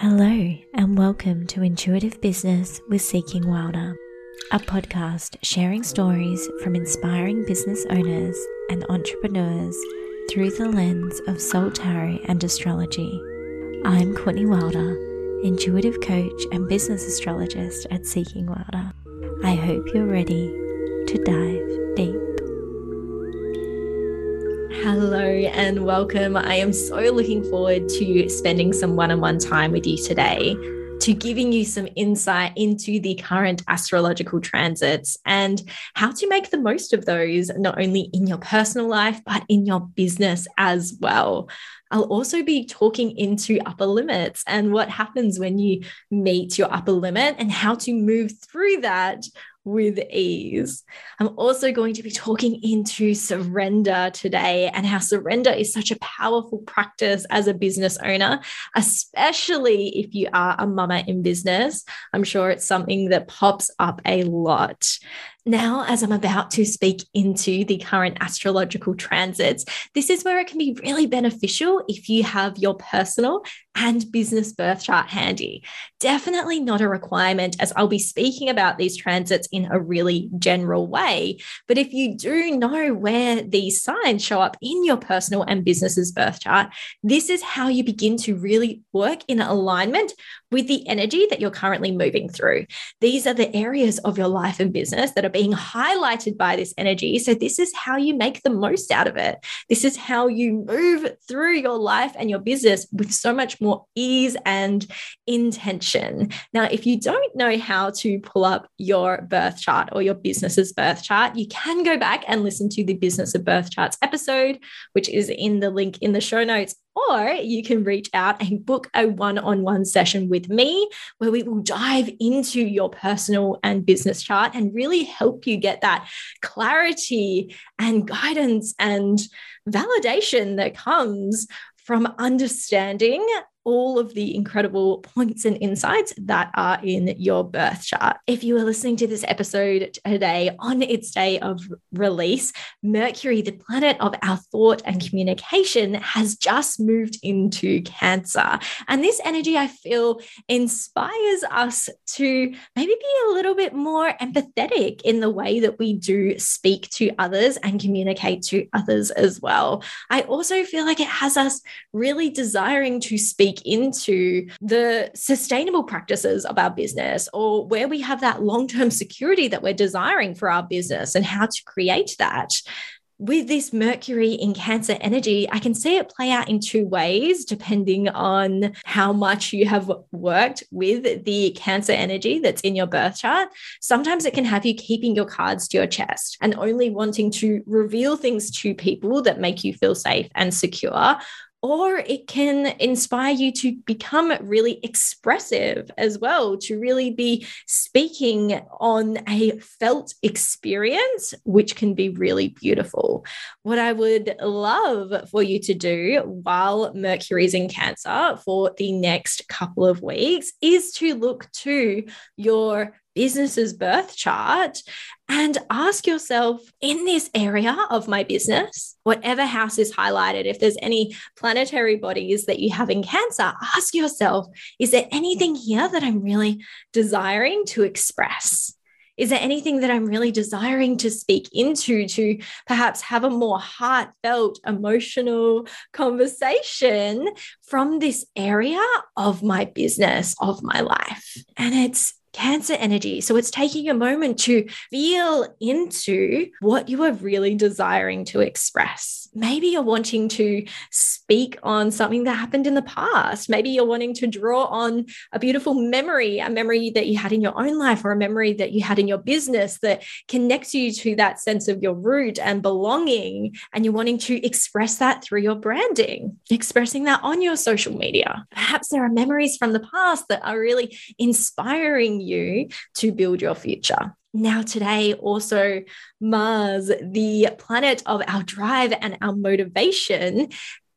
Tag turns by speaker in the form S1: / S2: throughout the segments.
S1: Hello, and welcome to Intuitive Business with Seeking Wilder, a podcast sharing stories from inspiring business owners and entrepreneurs through the lens of soul tarot and astrology. I'm Courtney Wilder, intuitive coach and business astrologist at Seeking Wilder. I hope you're ready to dive deep. Hello and welcome. I am so looking forward to spending some one on one time with you today, to giving you some insight into the current astrological transits and how to make the most of those, not only in your personal life, but in your business as well. I'll also be talking into upper limits and what happens when you meet your upper limit and how to move through that with ease. I'm also going to be talking into surrender today and how surrender is such a powerful practice as a business owner, especially if you are a mama in business. I'm sure it's something that pops up a lot. Now, as I'm about to speak into the current astrological transits, this is where it can be really beneficial if you have your personal and business birth chart handy. Definitely not a requirement, as I'll be speaking about these transits in a really general way. But if you do know where these signs show up in your personal and business's birth chart, this is how you begin to really work in alignment with the energy that you're currently moving through. These are the areas of your life and business that are being highlighted by this energy. So, this is how you make the most out of it. This is how you move through your life and your business with so much more ease and intention. Now, if you don't know how to pull up your birth chart or your business's birth chart, you can go back and listen to the Business of Birth Charts episode, which is in the link in the show notes or you can reach out and book a one on one session with me where we will dive into your personal and business chart and really help you get that clarity and guidance and validation that comes from understanding all of the incredible points and insights that are in your birth chart. If you are listening to this episode today on its day of release, Mercury, the planet of our thought and communication, has just moved into Cancer. And this energy, I feel, inspires us to maybe be a little bit more empathetic in the way that we do speak to others and communicate to others as well. I also feel like it has us really desiring to speak into the sustainable practices of our business or where we have that long term security that we're desiring for our business and how to create that with this Mercury in Cancer energy, I can see it play out in two ways, depending on how much you have worked with the Cancer energy that's in your birth chart. Sometimes it can have you keeping your cards to your chest and only wanting to reveal things to people that make you feel safe and secure or it can inspire you to become really expressive as well, to really be speaking on a felt experience, which can be really beautiful. What I would love for you to do while Mercury is in Cancer for the next couple of weeks is to look to your business's birth chart and ask yourself in this area of my business, whatever house is highlighted, if there's any planetary bodies that you have in Cancer, ask yourself, is there anything here that I'm really desiring to express? Is there anything that I'm really desiring to speak into to perhaps have a more heartfelt, emotional conversation from this area of my business, of my life? And it's Cancer energy. So it's taking a moment to feel into what you are really desiring to express. Maybe you're wanting to speak on something that happened in the past. Maybe you're wanting to draw on a beautiful memory, a memory that you had in your own life or a memory that you had in your business that connects you to that sense of your root and belonging. And you're wanting to express that through your branding, expressing that on your social media. Perhaps there are memories from the past that are really inspiring you to build your future. Now, today, also, Mars, the planet of our drive and our motivation,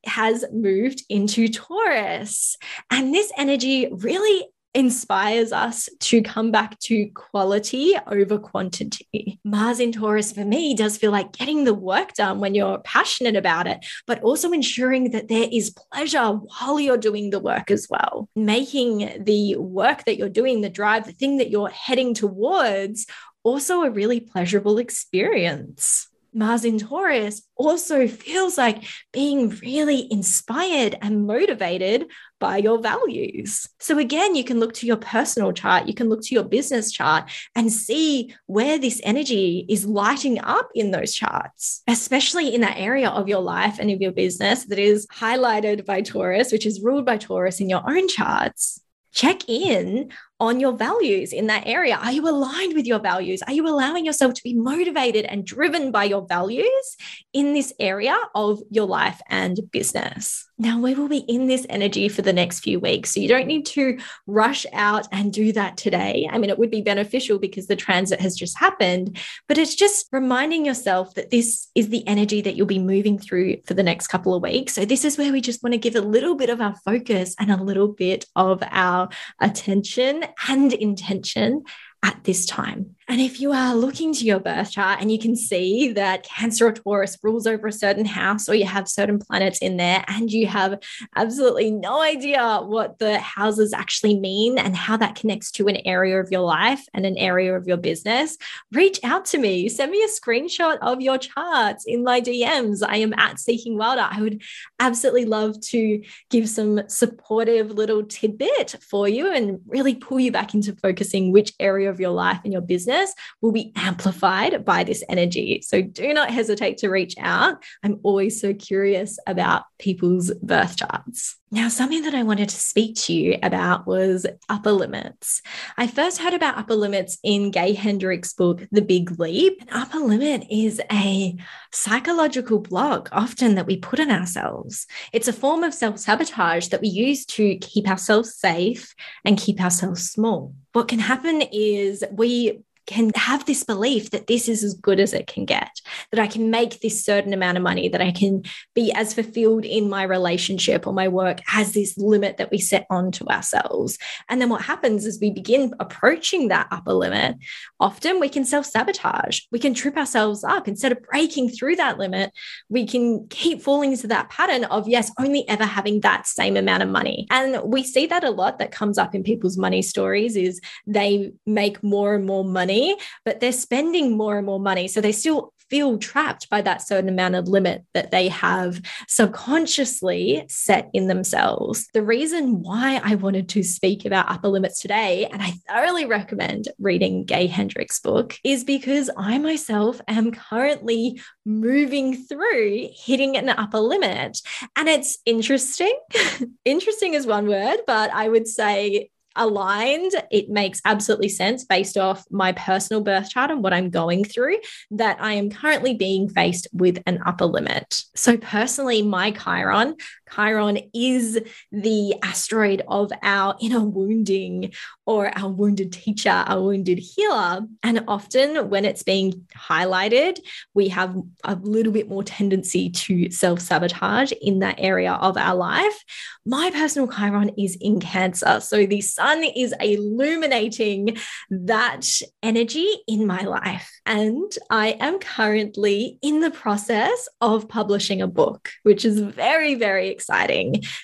S1: has moved into Taurus. And this energy really inspires us to come back to quality over quantity. Mars in Taurus for me does feel like getting the work done when you're passionate about it, but also ensuring that there is pleasure while you're doing the work as well. Making the work that you're doing, the drive, the thing that you're heading towards, also a really pleasurable experience. Mars in Taurus also feels like being really inspired and motivated by your values. So, again, you can look to your personal chart, you can look to your business chart and see where this energy is lighting up in those charts, especially in that area of your life and of your business that is highlighted by Taurus, which is ruled by Taurus in your own charts check in on your values in that area. Are you aligned with your values? Are you allowing yourself to be motivated and driven by your values in this area of your life and business? Now, we will be in this energy for the next few weeks. So you don't need to rush out and do that today. I mean, it would be beneficial because the transit has just happened, but it's just reminding yourself that this is the energy that you'll be moving through for the next couple of weeks. So this is where we just want to give a little bit of our focus and a little bit of our attention and intention at this time. And if you are looking to your birth chart and you can see that Cancer or Taurus rules over a certain house, or you have certain planets in there, and you have absolutely no idea what the houses actually mean and how that connects to an area of your life and an area of your business, reach out to me. Send me a screenshot of your charts in my DMs. I am at Seeking Wilder. I would absolutely love to give some supportive little tidbit for you and really pull you back into focusing which area of your life and your business will be amplified by this energy. So do not hesitate to reach out. I'm always so curious about people's birth charts. Now, something that I wanted to speak to you about was upper limits. I first heard about upper limits in Gay Hendricks' book, The Big Leap. An upper limit is a psychological block often that we put on ourselves. It's a form of self sabotage that we use to keep ourselves safe and keep ourselves small. What can happen is we can have this belief that this is as good as it can get, that I can make this certain amount of money, that I can be as fulfilled in my relationship or my work as this limit that we set onto ourselves. And then what happens is we begin approaching that upper limit. Often we can self sabotage, we can trip ourselves up. Instead of breaking through that limit, we can keep falling into that pattern of, yes, only ever having that same amount of money. And we see that a lot that comes up in people's money stories is they make more and more money money, but they're spending more and more money. So they still feel trapped by that certain amount of limit that they have subconsciously set in themselves. The reason why I wanted to speak about upper limits today, and I thoroughly recommend reading Gay Hendricks' book, is because I myself am currently moving through hitting an upper limit. And it's interesting. interesting is one word, but I would say aligned, it makes absolutely sense based off my personal birth chart and what I'm going through that I am currently being faced with an upper limit. So, personally, my Chiron, Chiron is the asteroid of our inner wounding or our wounded teacher, our wounded healer. And often when it's being highlighted, we have a little bit more tendency to self sabotage in that area of our life. My personal Chiron is in Cancer. So the sun is illuminating that energy in my life. And I am currently in the process of publishing a book, which is very, very exciting.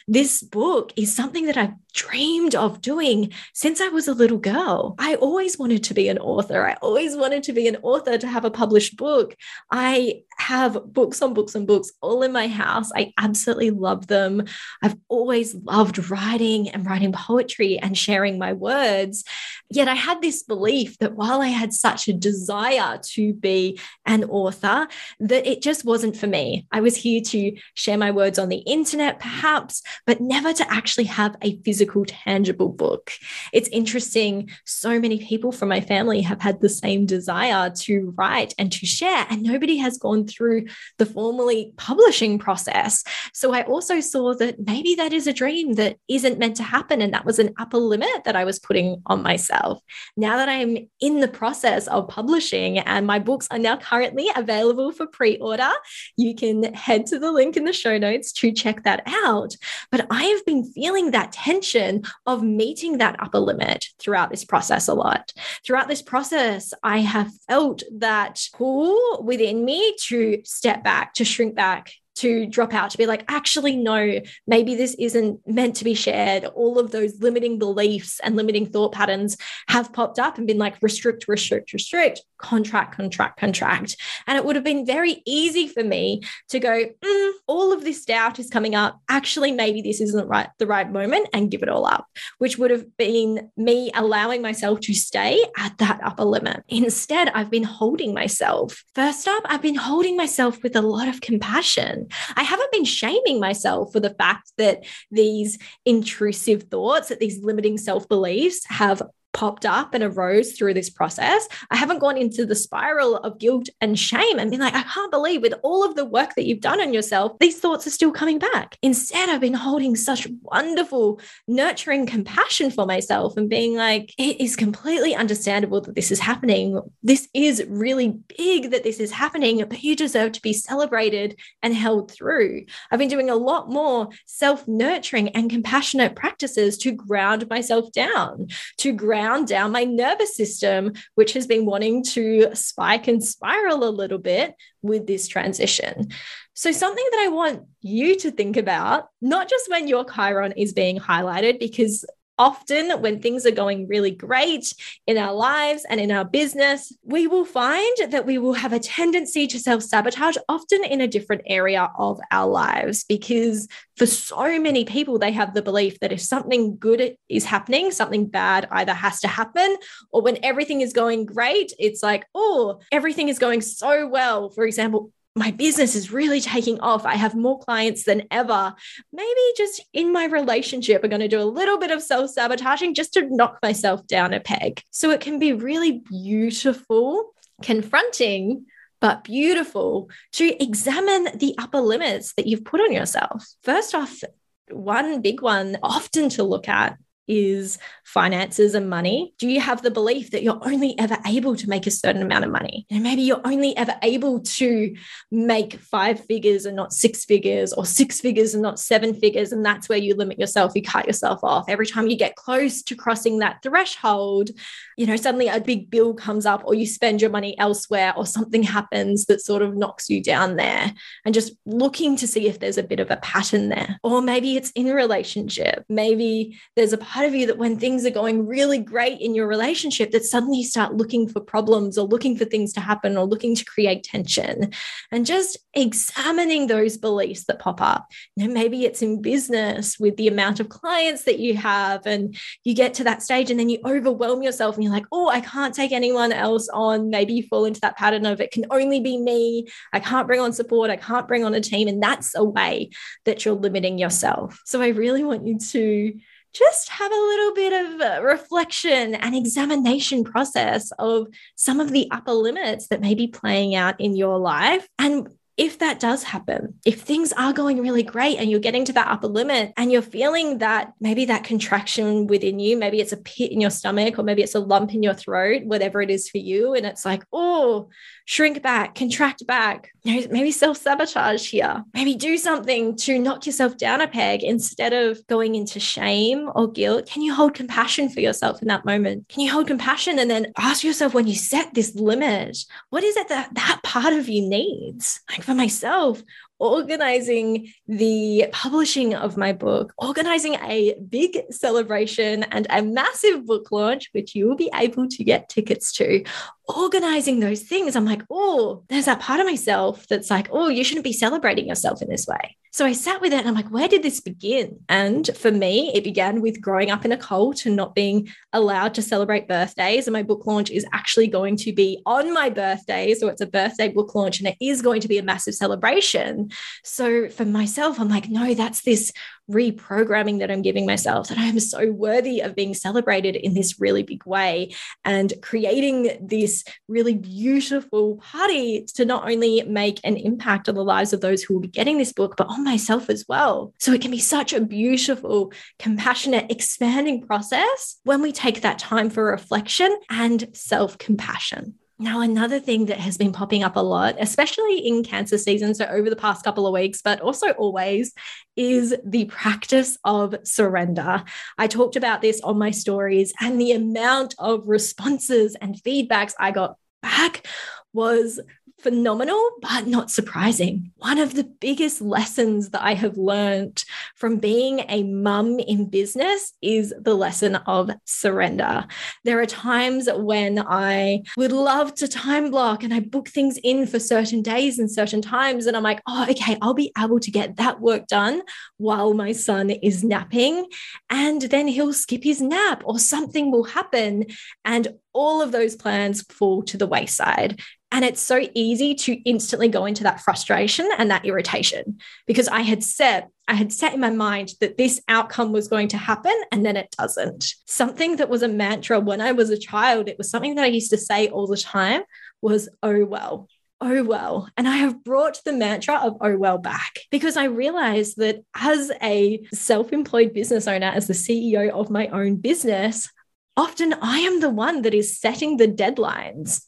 S1: This book is something that I've dreamed of doing since I was a little girl. I always wanted to be an author. I always wanted to be an author to have a published book. I have books on books on books all in my house. I absolutely love them. I've always loved writing and writing poetry and sharing my words. Yet I had this belief that while I had such a desire to be an author, that it just wasn't for me. I was here to share my words on the internet, perhaps, but never to actually have a physical, tangible book. It's interesting. So many people from my family have had the same desire to write and to share, and nobody has gone through the formally publishing process. So I also saw that maybe that is a dream that isn't meant to happen. And that was an upper limit that I was putting on myself. Now that I'm in the process of publishing and my books are now currently available for pre order, you can head to the link in the show notes to check that that out. But I have been feeling that tension of meeting that upper limit throughout this process a lot. Throughout this process, I have felt that pull within me to step back, to shrink back, to drop out to be like, actually, no, maybe this isn't meant to be shared. All of those limiting beliefs and limiting thought patterns have popped up and been like, restrict, restrict, restrict, contract, contract, contract. And it would have been very easy for me to go, mm, all of this doubt is coming up. Actually, maybe this isn't right, the right moment and give it all up, which would have been me allowing myself to stay at that upper limit. Instead, I've been holding myself. First up, I've been holding myself with a lot of compassion. I haven't been shaming myself for the fact that these intrusive thoughts, that these limiting self beliefs have popped up and arose through this process. I haven't gone into the spiral of guilt and shame and been like, I can't believe with all of the work that you've done on yourself, these thoughts are still coming back. Instead, I've been holding such wonderful, nurturing compassion for myself and being like, it is completely understandable that this is happening. This is really big that this is happening, but you deserve to be celebrated and held through. I've been doing a lot more self nurturing and compassionate practices to ground myself down, to ground down my nervous system, which has been wanting to spike and spiral a little bit with this transition. So, something that I want you to think about, not just when your Chiron is being highlighted, because often when things are going really great in our lives and in our business, we will find that we will have a tendency to self sabotage, often in a different area of our lives. Because for so many people, they have the belief that if something good is happening, something bad either has to happen, or when everything is going great, it's like, oh, everything is going so well. For example, my business is really taking off. I have more clients than ever. Maybe just in my relationship, I'm going to do a little bit of self sabotaging just to knock myself down a peg. So it can be really beautiful, confronting, but beautiful to examine the upper limits that you've put on yourself. First off, one big one often to look at is finances and money? Do you have the belief that you're only ever able to make a certain amount of money? And maybe you're only ever able to make five figures and not six figures, or six figures and not seven figures. And that's where you limit yourself. You cut yourself off. Every time you get close to crossing that threshold, you know, suddenly a big bill comes up, or you spend your money elsewhere, or something happens that sort of knocks you down there. And just looking to see if there's a bit of a pattern there. Or maybe it's in a relationship. Maybe there's a part of you that when things are going really great in your relationship, that suddenly you start looking for problems or looking for things to happen or looking to create tension and just examining those beliefs that pop up. Maybe it's in business with the amount of clients that you have, and you get to that stage and then you overwhelm yourself and you're like, oh, I can't take anyone else on. Maybe you fall into that pattern of it can only be me. I can't bring on support. I can't bring on a team. And that's a way that you're limiting yourself. So I really want you to just have a little bit of uh, reflection and examination process of some of the upper limits that may be playing out in your life. And if that does happen, if things are going really great and you're getting to that upper limit and you're feeling that maybe that contraction within you, maybe it's a pit in your stomach or maybe it's a lump in your throat, whatever it is for you. And it's like, oh, shrink back, contract back, maybe self sabotage here, maybe do something to knock yourself down a peg instead of going into shame or guilt. Can you hold compassion for yourself in that moment? Can you hold compassion and then ask yourself when you set this limit, what is it that that part of you needs? Like for myself, organizing the publishing of my book, organizing a big celebration and a massive book launch, which you will be able to get tickets to, organizing those things, I'm like, oh, there's that part of myself that's like, oh, you shouldn't be celebrating yourself in this way. So I sat with it and I'm like, where did this begin? And for me, it began with growing up in a cult and not being allowed to celebrate birthdays. And my book launch is actually going to be on my birthday. So it's a birthday book launch and it is going to be a massive celebration. So for myself, I'm like, no, that's this reprogramming that I'm giving myself that I am so worthy of being celebrated in this really big way and creating this really beautiful party to not only make an impact on the lives of those who will be getting this book, but on myself as well. So it can be such a beautiful, compassionate, expanding process when we take that time for reflection and self compassion. Now, another thing that has been popping up a lot, especially in cancer season, so over the past couple of weeks, but also always, is the practice of surrender. I talked about this on my stories, and the amount of responses and feedbacks I got back was phenomenal, but not surprising. One of the biggest lessons that I have learned from being a mum in business is the lesson of surrender. There are times when I would love to time block and I book things in for certain days and certain times. And I'm like, oh, okay, I'll be able to get that work done while my son is napping. And then he'll skip his nap or something will happen. And all of those plans fall to the wayside. And it's so easy to instantly go into that frustration and that irritation because I had set, I had set in my mind that this outcome was going to happen and then it doesn't. Something that was a mantra when I was a child, it was something that I used to say all the time was, oh, well, oh well. And I have brought the mantra of oh well back because I realized that as a self employed business owner, as the CEO of my own business, often I am the one that is setting the deadlines.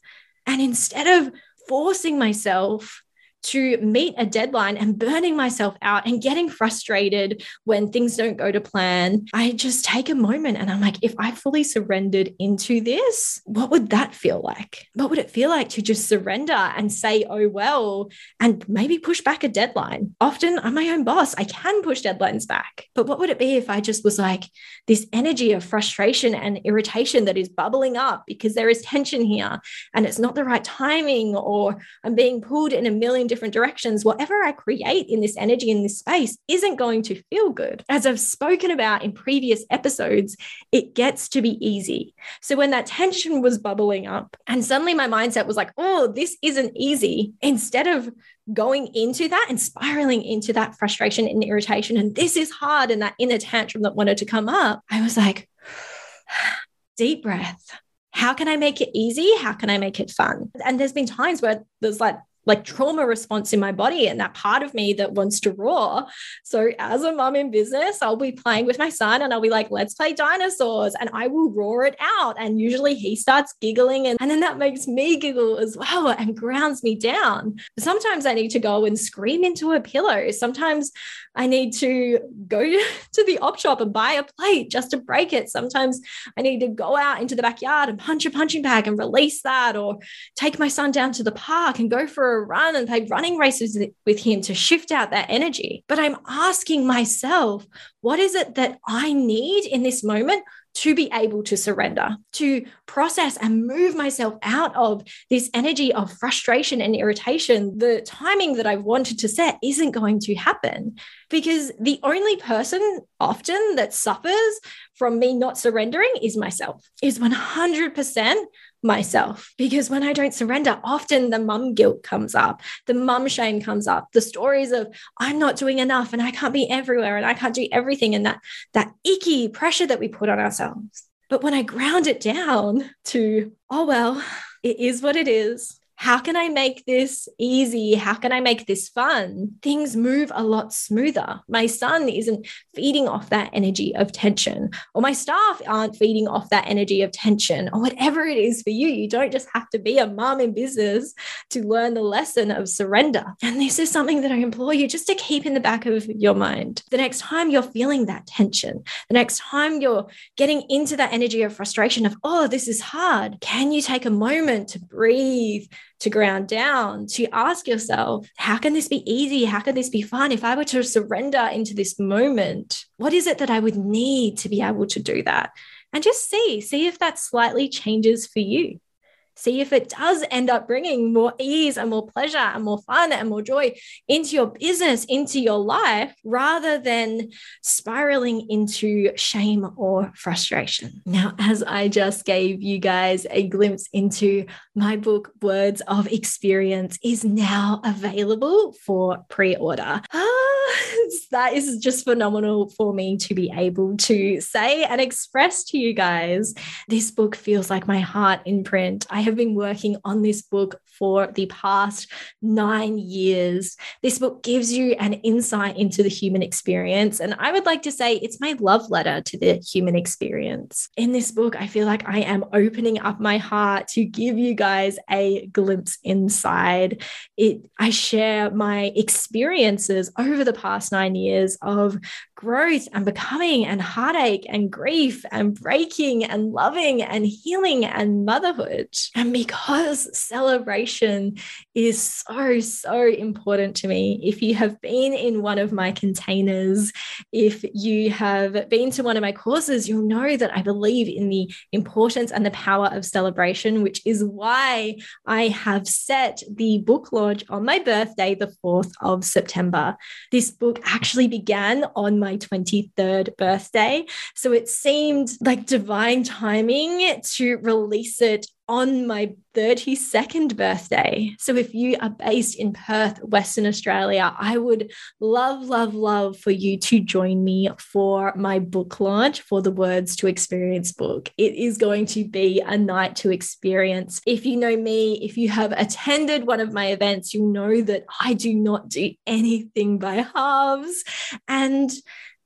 S1: And instead of forcing myself to meet a deadline and burning myself out and getting frustrated when things don't go to plan, I just take a moment and I'm like, if I fully surrendered into this, what would that feel like? What would it feel like to just surrender and say, oh, well, and maybe push back a deadline? Often I'm my own boss. I can push deadlines back. But what would it be if I just was like this energy of frustration and irritation that is bubbling up because there is tension here and it's not the right timing or I'm being pulled in a million different directions, whatever I create in this energy in this space isn't going to feel good. As I've spoken about in previous episodes, it gets to be easy. So when that tension was bubbling up and suddenly my mindset was like, oh, this isn't easy, instead of going into that and spiraling into that frustration and irritation, and this is hard, and that inner tantrum that wanted to come up, I was like, deep breath. How can I make it easy? How can I make it fun? And there's been times where there's like like trauma response in my body and that part of me that wants to roar. So as a mom in business, I'll be playing with my son and I'll be like, let's play dinosaurs. And I will roar it out. And usually he starts giggling and, and then that makes me giggle as well and grounds me down. Sometimes I need to go and scream into a pillow. Sometimes I need to go to the op shop and buy a plate just to break it. Sometimes I need to go out into the backyard and punch a punching bag and release that, or take my son down to the park and go for a run and play running races with him to shift out that energy. But I'm asking myself, what is it that I need in this moment to be able to surrender, to process and move myself out of this energy of frustration and irritation. The timing that I wanted to set isn't going to happen because the only person often that suffers from me not surrendering is myself, is 100% myself because when I don't surrender, often the mum guilt comes up, the mum shame comes up, the stories of I'm not doing enough and I can't be everywhere and I can't do everything, and that that icky pressure that we put on ourselves. But when I ground it down to, oh well, it is what it is how can I make this easy? How can I make this fun? Things move a lot smoother. My son isn't feeding off that energy of tension, or my staff aren't feeding off that energy of tension, or whatever it is for you. You don't just have to be a mom in business to learn the lesson of surrender. And this is something that I implore you just to keep in the back of your mind. The next time you're feeling that tension, the next time you're getting into that energy of frustration of, oh, this is hard, can you take a moment to breathe? To ground down to ask yourself, how can this be easy? How can this be fun? If I were to surrender into this moment, what is it that I would need to be able to do that? And just see, see if that slightly changes for you see if it does end up bringing more ease and more pleasure and more fun and more joy into your business, into your life, rather than spiraling into shame or frustration. Now, as I just gave you guys a glimpse into my book, Words of Experience, is now available for pre order. Ah, that is just phenomenal for me to be able to say and express to you guys. This book feels like my heart in print. I have been working on this book for the past nine years. This book gives you an insight into the human experience. And I would like to say it's my love letter to the human experience. In this book, I feel like I am opening up my heart to give you guys a glimpse inside. It I share my experiences over the past nine years of growth and becoming and heartache and grief and breaking and loving and healing and motherhood. And because celebration is so, so important to me, if you have been in one of my containers, if you have been to one of my courses, you'll know that I believe in the importance and the power of celebration, which is why I have set the book launch on my birthday, the 4th of September. This book actually began on my my 23rd birthday. So it seemed like divine timing to release it on my 32nd birthday. So if you are based in Perth, Western Australia, I would love, love, love for you to join me for my book launch for the Words to Experience book. It is going to be a night to experience. If you know me, if you have attended one of my events, you know that I do not do anything by halves. And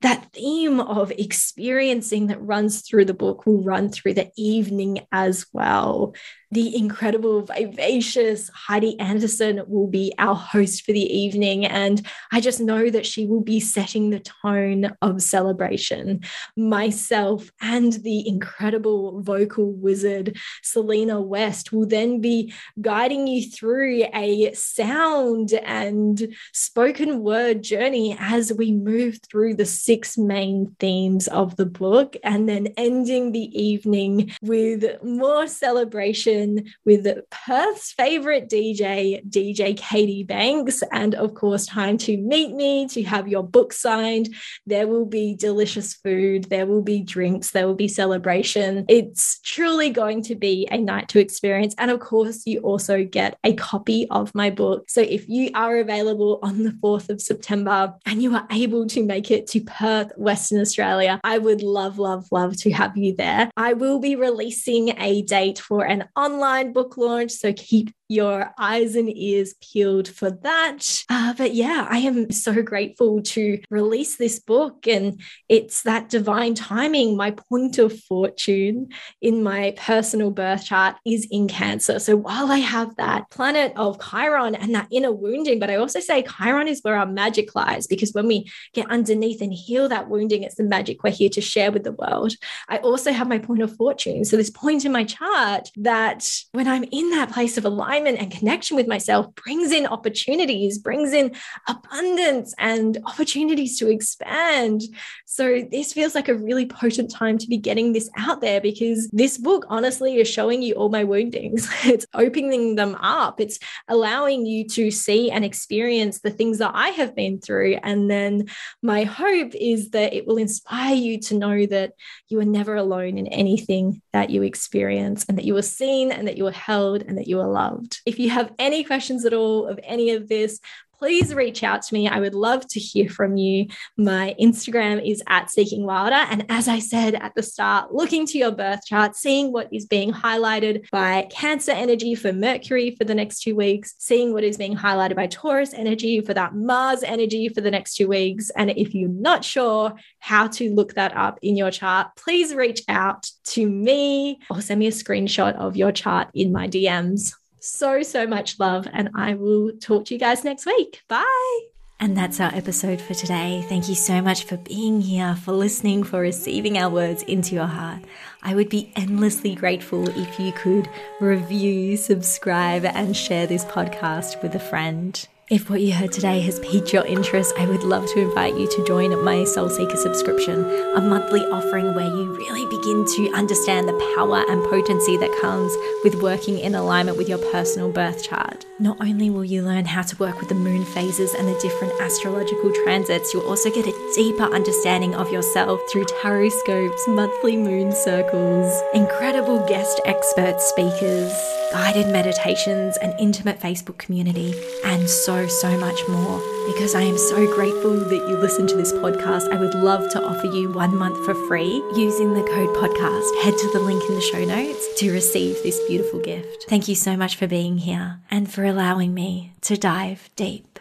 S1: that theme of experiencing that runs through the book will run through the evening as well. The incredible, vivacious Heidi Anderson will be our host for the evening. And I just know that she will be setting the tone of celebration. Myself and the incredible vocal wizard, Selena West, will then be guiding you through a sound and spoken word journey as we move through the six main themes of the book and then ending the evening with more celebration with Perth's favorite DJ, DJ Katie Banks. And of course, time to meet me, to have your book signed. There will be delicious food, there will be drinks, there will be celebration. It's truly going to be a night to experience. And of course, you also get a copy of my book. So if you are available on the 4th of September and you are able to make it to Perth, Western Australia, I would love, love, love to have you there. I will be releasing a date for an online online book launch. So keep your eyes and ears peeled for that. Uh, but yeah, I am so grateful to release this book. And it's that divine timing. My point of fortune in my personal birth chart is in Cancer. So while I have that planet of Chiron and that inner wounding, but I also say Chiron is where our magic lies because when we get underneath and heal that wounding, it's the magic we're here to share with the world. I also have my point of fortune. So this point in my chart that when I'm in that place of alignment, alignment and connection with myself brings in opportunities, brings in abundance and opportunities to expand. So, this feels like a really potent time to be getting this out there because this book honestly is showing you all my woundings. It's opening them up, it's allowing you to see and experience the things that I have been through. And then my hope is that it will inspire you to know that you are never alone in anything that you experience and that you are seen and that you are held and that you are loved. If you have any questions at all of any of this, please reach out to me. I would love to hear from you. My Instagram is at Seeking Wilder. And as I said at the start, looking to your birth chart, seeing what is being highlighted by Cancer energy for Mercury for the next two weeks, seeing what is being highlighted by Taurus energy for that Mars energy for the next two weeks. And if you're not sure how to look that up in your chart, please reach out to me or send me a screenshot of your chart in my DMs so, so much love. And I will talk to you guys next week. Bye. And that's our episode for today. Thank you so much for being here, for listening, for receiving our words into your heart. I would be endlessly grateful if you could review, subscribe, and share this podcast with a friend. If what you heard today has piqued your interest, I would love to invite you to join my Soul Seeker subscription, a monthly offering where you really begin to understand the power and potency that comes with working in alignment with your personal birth chart. Not only will you learn how to work with the moon phases and the different astrological transits, you'll also get a deeper understanding of yourself through tarot scopes, monthly moon circles, incredible guest expert speakers guided meditations, an intimate Facebook community, and so, so much more. Because I am so grateful that you listen to this podcast, I would love to offer you one month for free using the code podcast. Head to the link in the show notes to receive this beautiful gift. Thank you so much for being here and for allowing me to dive deep.